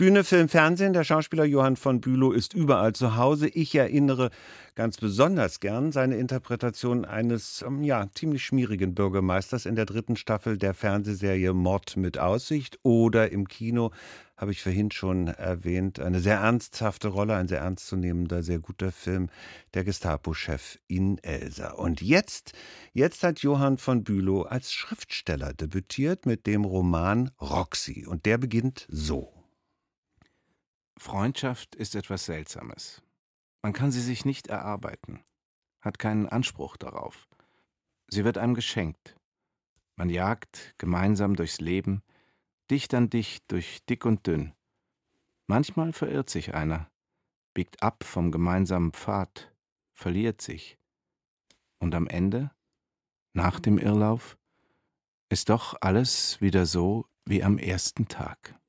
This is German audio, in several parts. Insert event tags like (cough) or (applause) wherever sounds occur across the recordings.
Bühne, Film, Fernsehen. Der Schauspieler Johann von Bülow ist überall zu Hause. Ich erinnere ganz besonders gern seine Interpretation eines ähm, ja, ziemlich schmierigen Bürgermeisters in der dritten Staffel der Fernsehserie Mord mit Aussicht oder im Kino habe ich vorhin schon erwähnt, eine sehr ernsthafte Rolle, ein sehr ernstzunehmender, sehr guter Film, der Gestapo-Chef in Elsa. Und jetzt, jetzt hat Johann von Bülow als Schriftsteller debütiert mit dem Roman Roxy. Und der beginnt so. Freundschaft ist etwas Seltsames. Man kann sie sich nicht erarbeiten, hat keinen Anspruch darauf. Sie wird einem geschenkt. Man jagt gemeinsam durchs Leben, dicht an dicht durch dick und dünn. Manchmal verirrt sich einer, biegt ab vom gemeinsamen Pfad, verliert sich. Und am Ende, nach dem Irrlauf, ist doch alles wieder so wie am ersten Tag.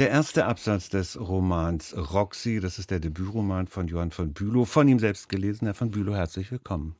Der erste Absatz des Romans Roxy, das ist der Debütroman von Johann von Bülow, von ihm selbst gelesen. Herr von Bülow, herzlich willkommen.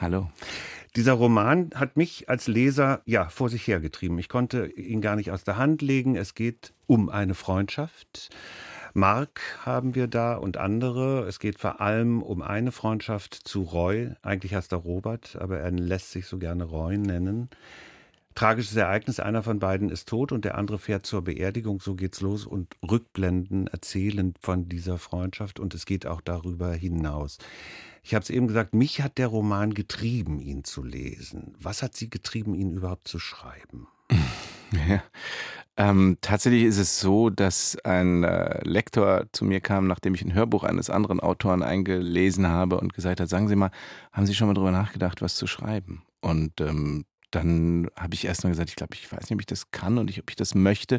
Hallo. Dieser Roman hat mich als Leser ja vor sich hergetrieben. Ich konnte ihn gar nicht aus der Hand legen. Es geht um eine Freundschaft. Mark haben wir da und andere. Es geht vor allem um eine Freundschaft zu Roy. Eigentlich heißt er Robert, aber er lässt sich so gerne Roy nennen. Tragisches Ereignis, einer von beiden ist tot und der andere fährt zur Beerdigung, so geht's los und Rückblenden erzählen von dieser Freundschaft und es geht auch darüber hinaus. Ich habe es eben gesagt, mich hat der Roman getrieben, ihn zu lesen. Was hat Sie getrieben, ihn überhaupt zu schreiben? (laughs) Ja. Ähm, tatsächlich ist es so, dass ein äh, Lektor zu mir kam, nachdem ich ein Hörbuch eines anderen Autoren eingelesen habe und gesagt hat, sagen Sie mal, haben Sie schon mal darüber nachgedacht, was zu schreiben? Und ähm, dann habe ich erst mal gesagt, ich glaube, ich weiß nicht, ob ich das kann und ich, ob ich das möchte.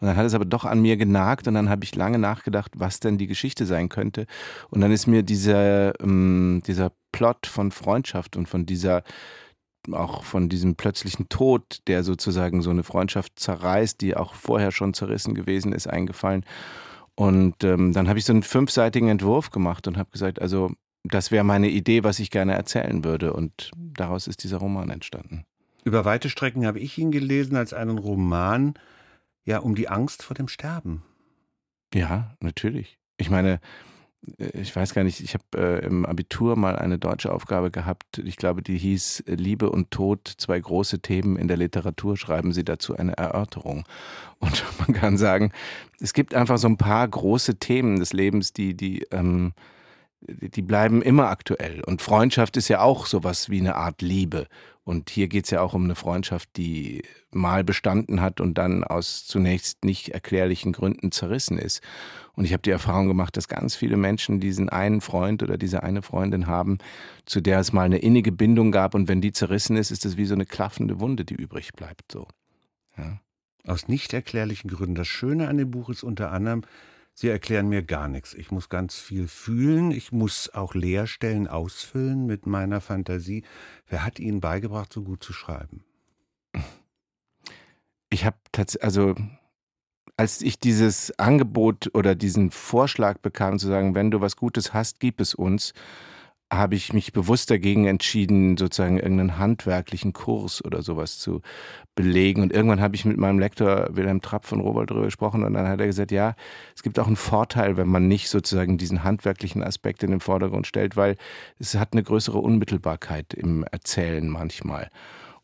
Und dann hat es aber doch an mir genagt und dann habe ich lange nachgedacht, was denn die Geschichte sein könnte. Und dann ist mir dieser, ähm, dieser Plot von Freundschaft und von dieser auch von diesem plötzlichen Tod, der sozusagen so eine Freundschaft zerreißt, die auch vorher schon zerrissen gewesen ist, eingefallen. Und ähm, dann habe ich so einen fünfseitigen Entwurf gemacht und habe gesagt, also das wäre meine Idee, was ich gerne erzählen würde. Und daraus ist dieser Roman entstanden. Über weite Strecken habe ich ihn gelesen als einen Roman, ja, um die Angst vor dem Sterben. Ja, natürlich. Ich meine, äh, ich weiß gar nicht, ich habe äh, im Abitur mal eine deutsche Aufgabe gehabt, ich glaube, die hieß Liebe und Tod, zwei große Themen in der Literatur, schreiben Sie dazu eine Erörterung. (laughs) Und man kann sagen, es gibt einfach so ein paar große Themen des Lebens, die, die, ähm, die bleiben immer aktuell. Und Freundschaft ist ja auch sowas wie eine Art Liebe. Und hier geht es ja auch um eine Freundschaft, die mal bestanden hat und dann aus zunächst nicht erklärlichen Gründen zerrissen ist. Und ich habe die Erfahrung gemacht, dass ganz viele Menschen diesen einen Freund oder diese eine Freundin haben, zu der es mal eine innige Bindung gab. Und wenn die zerrissen ist, ist es wie so eine klaffende Wunde, die übrig bleibt. So. Ja. Aus nicht erklärlichen Gründen. Das Schöne an dem Buch ist unter anderem, Sie erklären mir gar nichts. Ich muss ganz viel fühlen. Ich muss auch Leerstellen ausfüllen mit meiner Fantasie. Wer hat Ihnen beigebracht, so gut zu schreiben? Ich habe tatsächlich, also als ich dieses Angebot oder diesen Vorschlag bekam, zu sagen, wenn du was Gutes hast, gib es uns, habe ich mich bewusst dagegen entschieden, sozusagen irgendeinen handwerklichen Kurs oder sowas zu belegen. Und irgendwann habe ich mit meinem Lektor Wilhelm Trapp von Rowold darüber gesprochen und dann hat er gesagt, ja, es gibt auch einen Vorteil, wenn man nicht sozusagen diesen handwerklichen Aspekt in den Vordergrund stellt, weil es hat eine größere Unmittelbarkeit im Erzählen manchmal.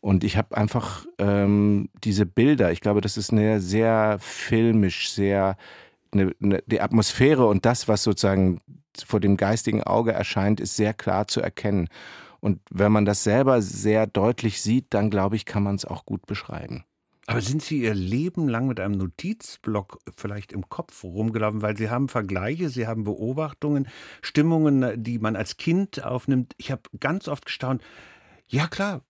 Und ich habe einfach ähm, diese Bilder, ich glaube, das ist eine sehr filmisch, sehr eine, eine, die Atmosphäre und das, was sozusagen vor dem geistigen Auge erscheint, ist sehr klar zu erkennen. Und wenn man das selber sehr deutlich sieht, dann glaube ich, kann man es auch gut beschreiben. Aber sind Sie Ihr Leben lang mit einem Notizblock vielleicht im Kopf rumgelaufen, weil Sie haben Vergleiche, Sie haben Beobachtungen, Stimmungen, die man als Kind aufnimmt. Ich habe ganz oft gestaunt, ja klar,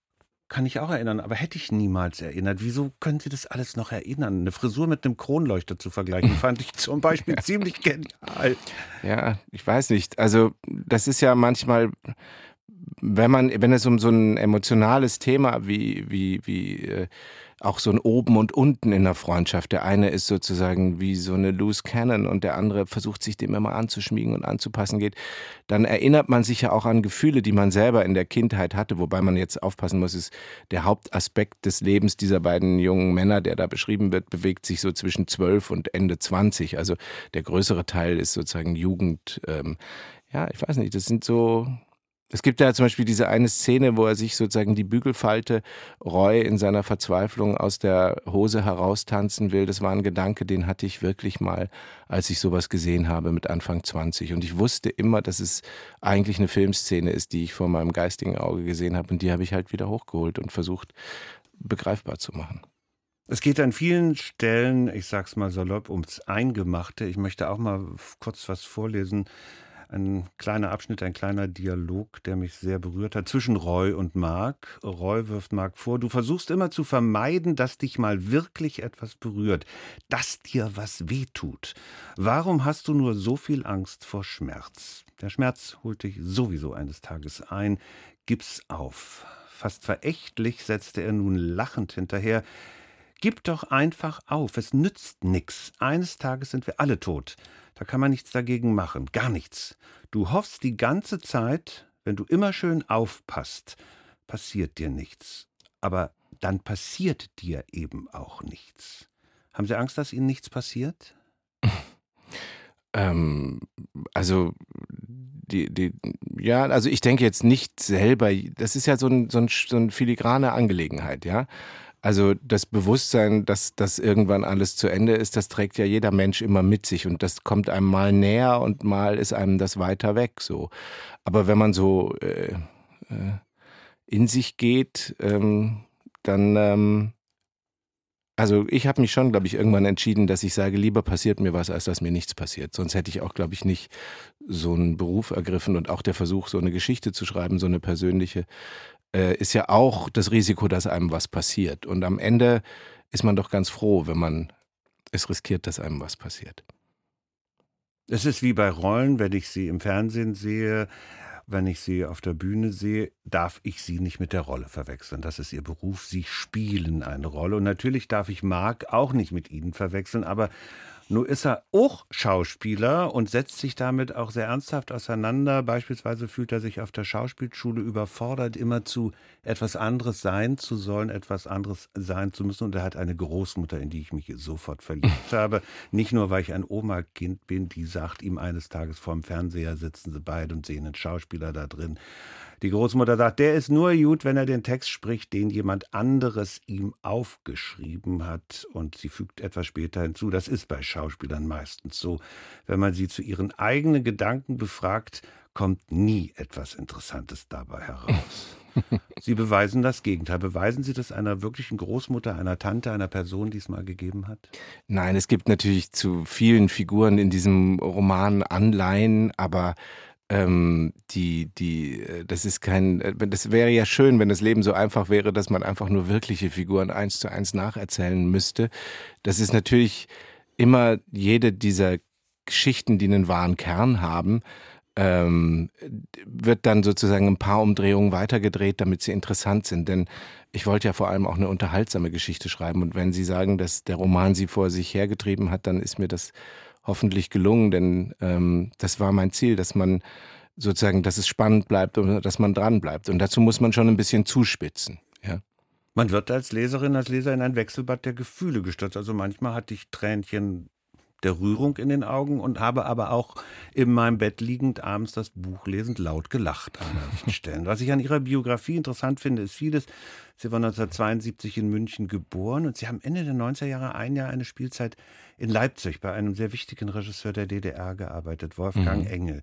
kann ich auch erinnern, aber hätte ich niemals erinnert. Wieso können Sie das alles noch erinnern? Eine Frisur mit einem Kronleuchter zu vergleichen, (laughs) fand ich zum Beispiel ziemlich genial. Ja, ich weiß nicht. Also, das ist ja manchmal, wenn man, wenn es um so ein emotionales Thema wie, wie, wie äh, auch so ein Oben und Unten in der Freundschaft. Der eine ist sozusagen wie so eine Loose Cannon und der andere versucht sich dem immer anzuschmiegen und anzupassen geht. Dann erinnert man sich ja auch an Gefühle, die man selber in der Kindheit hatte, wobei man jetzt aufpassen muss, ist der Hauptaspekt des Lebens dieser beiden jungen Männer, der da beschrieben wird, bewegt sich so zwischen zwölf und Ende zwanzig. Also der größere Teil ist sozusagen Jugend. Ähm, ja, ich weiß nicht, das sind so es gibt ja zum Beispiel diese eine Szene, wo er sich sozusagen die Bügelfalte Roy in seiner Verzweiflung aus der Hose heraustanzen will. Das war ein Gedanke, den hatte ich wirklich mal, als ich sowas gesehen habe mit Anfang 20. Und ich wusste immer, dass es eigentlich eine Filmszene ist, die ich vor meinem geistigen Auge gesehen habe. Und die habe ich halt wieder hochgeholt und versucht, begreifbar zu machen. Es geht an vielen Stellen, ich sag's mal salopp, ums Eingemachte. Ich möchte auch mal kurz was vorlesen ein kleiner Abschnitt, ein kleiner Dialog, der mich sehr berührt hat, zwischen Roy und Mark. Roy wirft Mark vor, du versuchst immer zu vermeiden, dass dich mal wirklich etwas berührt, dass dir was wehtut. Warum hast du nur so viel Angst vor Schmerz? Der Schmerz holt dich sowieso eines Tages ein. Gib's auf. Fast verächtlich setzte er nun lachend hinterher. Gib doch einfach auf, es nützt nix. Eines Tages sind wir alle tot. Da kann man nichts dagegen machen, gar nichts. Du hoffst die ganze Zeit, wenn du immer schön aufpasst, passiert dir nichts. Aber dann passiert dir eben auch nichts. Haben Sie Angst, dass Ihnen nichts passiert? (laughs) ähm, also die, die, ja, also ich denke jetzt nicht selber, das ist ja so, ein, so, ein, so eine filigrane Angelegenheit, ja. Also das Bewusstsein, dass das irgendwann alles zu Ende ist, das trägt ja jeder Mensch immer mit sich und das kommt einem mal näher und mal ist einem das weiter weg so. Aber wenn man so äh, äh, in sich geht, ähm, dann ähm, also ich habe mich schon, glaube ich, irgendwann entschieden, dass ich sage, lieber passiert mir was, als dass mir nichts passiert. Sonst hätte ich auch, glaube ich, nicht so einen Beruf ergriffen und auch der Versuch, so eine Geschichte zu schreiben, so eine persönliche, äh, ist ja auch das Risiko, dass einem was passiert. Und am Ende ist man doch ganz froh, wenn man es riskiert, dass einem was passiert. Es ist wie bei Rollen, wenn ich sie im Fernsehen sehe, wenn ich sie auf der Bühne sehe, darf ich sie nicht mit der Rolle verwechseln. Das ist ihr Beruf. Sie spielen eine Rolle. Und natürlich darf ich Marc auch nicht mit ihnen verwechseln, aber nur ist er auch Schauspieler und setzt sich damit auch sehr ernsthaft auseinander. Beispielsweise fühlt er sich auf der Schauspielschule überfordert, immer zu etwas anderes sein zu sollen, etwas anderes sein zu müssen. Und er hat eine Großmutter, in die ich mich sofort verliebt (laughs) habe. Nicht nur, weil ich ein Oma-Kind bin, die sagt ihm eines Tages vorm Fernseher sitzen sie beide und sehen einen Schauspieler da drin. Die Großmutter sagt, der ist nur gut, wenn er den Text spricht, den jemand anderes ihm aufgeschrieben hat. Und sie fügt etwas später hinzu, das ist bei Schauspielern meistens so. Wenn man sie zu ihren eigenen Gedanken befragt, kommt nie etwas Interessantes dabei heraus. (laughs) Sie beweisen das Gegenteil. Beweisen Sie das einer wirklichen Großmutter, einer Tante, einer Person, die es mal gegeben hat? Nein, es gibt natürlich zu vielen Figuren in diesem Roman Anleihen, aber ähm, die, die, äh, das ist kein, äh, das wäre ja schön, wenn das Leben so einfach wäre, dass man einfach nur wirkliche Figuren eins zu eins nacherzählen müsste. Das ist natürlich immer jede dieser Geschichten, die einen wahren Kern haben, ähm, wird dann sozusagen ein paar Umdrehungen weitergedreht, damit sie interessant sind. Denn ich wollte ja vor allem auch eine unterhaltsame Geschichte schreiben. Und wenn Sie sagen, dass der Roman Sie vor sich hergetrieben hat, dann ist mir das hoffentlich gelungen, denn ähm, das war mein Ziel, dass man sozusagen, dass es spannend bleibt und dass man dran bleibt. Und dazu muss man schon ein bisschen zuspitzen. Ja. Man wird als Leserin, als Leser in ein Wechselbad der Gefühle gestürzt. Also manchmal hatte ich Tränchen der Rührung in den Augen und habe aber auch in meinem Bett liegend abends das Buch lesend laut gelacht an manchen Stellen. Was ich an ihrer Biografie interessant finde, ist vieles. Sie war 1972 in München geboren und sie haben Ende der 90er Jahre ein Jahr eine Spielzeit in Leipzig bei einem sehr wichtigen Regisseur der DDR gearbeitet, Wolfgang mhm. Engel.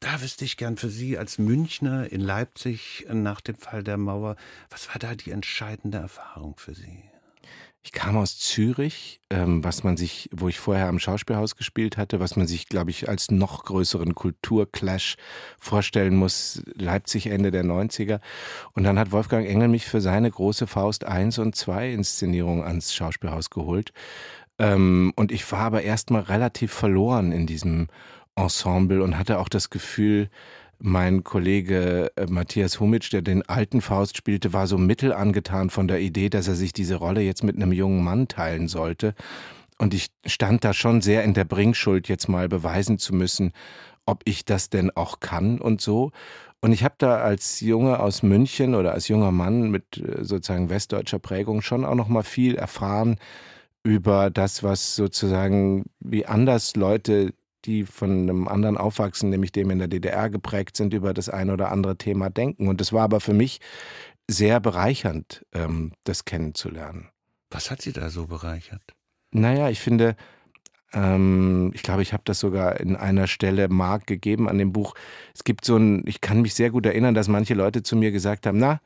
Da wüsste ich gern für Sie als Münchner in Leipzig nach dem Fall der Mauer, was war da die entscheidende Erfahrung für Sie? Ich kam aus Zürich, ähm, was man sich, wo ich vorher am Schauspielhaus gespielt hatte, was man sich, glaube ich, als noch größeren Kulturclash vorstellen muss, Leipzig Ende der 90er. Und dann hat Wolfgang Engel mich für seine große Faust 1 und 2 Inszenierung ans Schauspielhaus geholt. Ähm, und ich war aber erstmal relativ verloren in diesem Ensemble und hatte auch das Gefühl, Mein Kollege äh, Matthias Humitsch, der den alten Faust spielte, war so mittel angetan von der Idee, dass er sich diese Rolle jetzt mit einem jungen Mann teilen sollte. Und ich stand da schon sehr in der Bringschuld, jetzt mal beweisen zu müssen, ob ich das denn auch kann und so. Und ich habe da als Junge aus München oder als junger Mann mit äh, sozusagen westdeutscher Prägung schon auch noch mal viel erfahren über das, was sozusagen wie anders Leute, die von einem anderen aufwachsen, nämlich dem in der DDR geprägt sind, über das ein oder andere Thema denken. Und es war aber für mich sehr bereichernd, ähm, das kennenzulernen. Was hat Sie da so bereichert? Naja, ich finde, ähm, ich glaube, ich habe das sogar in einer Stelle Mark gegeben an dem Buch. Es gibt so ein, ich kann mich sehr gut erinnern, dass manche Leute zu mir gesagt haben, na,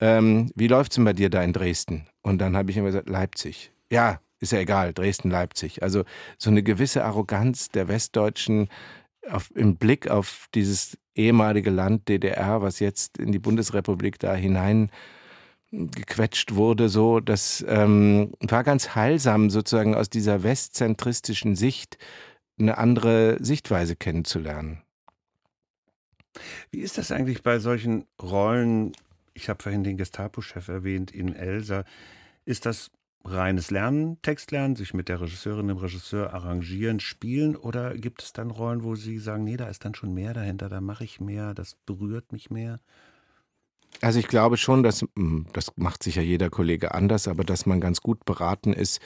ähm, wie läuft's denn bei dir da in Dresden? Und dann habe ich immer gesagt, Leipzig. Ja, ist ja egal, Dresden, Leipzig. Also so eine gewisse Arroganz der Westdeutschen auf, im Blick auf dieses ehemalige Land DDR, was jetzt in die Bundesrepublik da hinein gequetscht wurde, so, das ähm, war ganz heilsam, sozusagen aus dieser westzentristischen Sicht eine andere Sichtweise kennenzulernen. Wie ist das eigentlich bei solchen Rollen? Ich habe vorhin den Gestapo-Chef erwähnt in Elsa. Ist das reines Lernen, Textlernen, sich mit der Regisseurin, dem Regisseur arrangieren, spielen? Oder gibt es dann Rollen, wo Sie sagen, nee, da ist dann schon mehr dahinter, da mache ich mehr, das berührt mich mehr? Also ich glaube schon, dass, hm, das macht sicher jeder Kollege anders, aber dass man ganz gut beraten ist,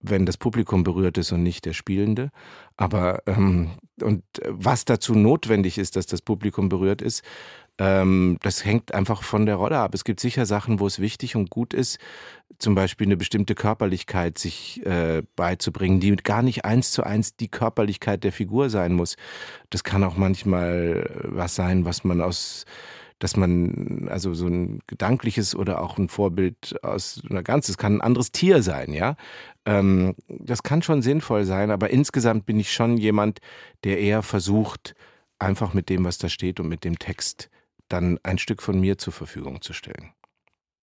wenn das Publikum berührt ist und nicht der Spielende. Aber ähm, und was dazu notwendig ist, dass das Publikum berührt ist, ähm, das hängt einfach von der Rolle ab. Es gibt sicher Sachen, wo es wichtig und gut ist, zum Beispiel eine bestimmte Körperlichkeit sich äh, beizubringen, die gar nicht eins zu eins die Körperlichkeit der Figur sein muss. Das kann auch manchmal was sein, was man aus dass man also so ein gedankliches oder auch ein Vorbild aus einer ganz, es kann ein anderes Tier sein, ja. Ähm, das kann schon sinnvoll sein, aber insgesamt bin ich schon jemand, der eher versucht, einfach mit dem, was da steht und mit dem Text dann ein Stück von mir zur Verfügung zu stellen.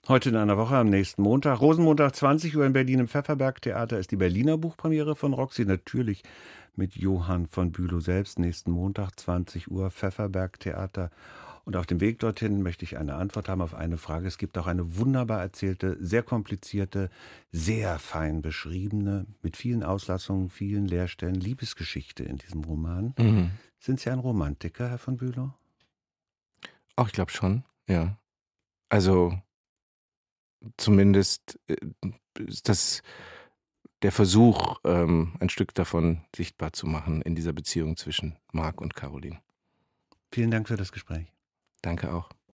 Heute in einer Woche am nächsten Montag, Rosenmontag 20 Uhr in Berlin im Pfefferberg Theater ist die Berliner Buchpremiere von Roxy, natürlich mit Johann von Bülow selbst. Nächsten Montag 20 Uhr Pfefferberg Theater. Und auf dem Weg dorthin möchte ich eine Antwort haben auf eine Frage. Es gibt auch eine wunderbar erzählte, sehr komplizierte, sehr fein beschriebene, mit vielen Auslassungen, vielen Leerstellen Liebesgeschichte in diesem Roman. Mhm. Sind Sie ein Romantiker, Herr von Bülow? Ach, ich glaube schon, ja. Also zumindest äh, ist das der Versuch, ähm, ein Stück davon sichtbar zu machen in dieser Beziehung zwischen Marc und Caroline. Vielen Dank für das Gespräch. Danke auch.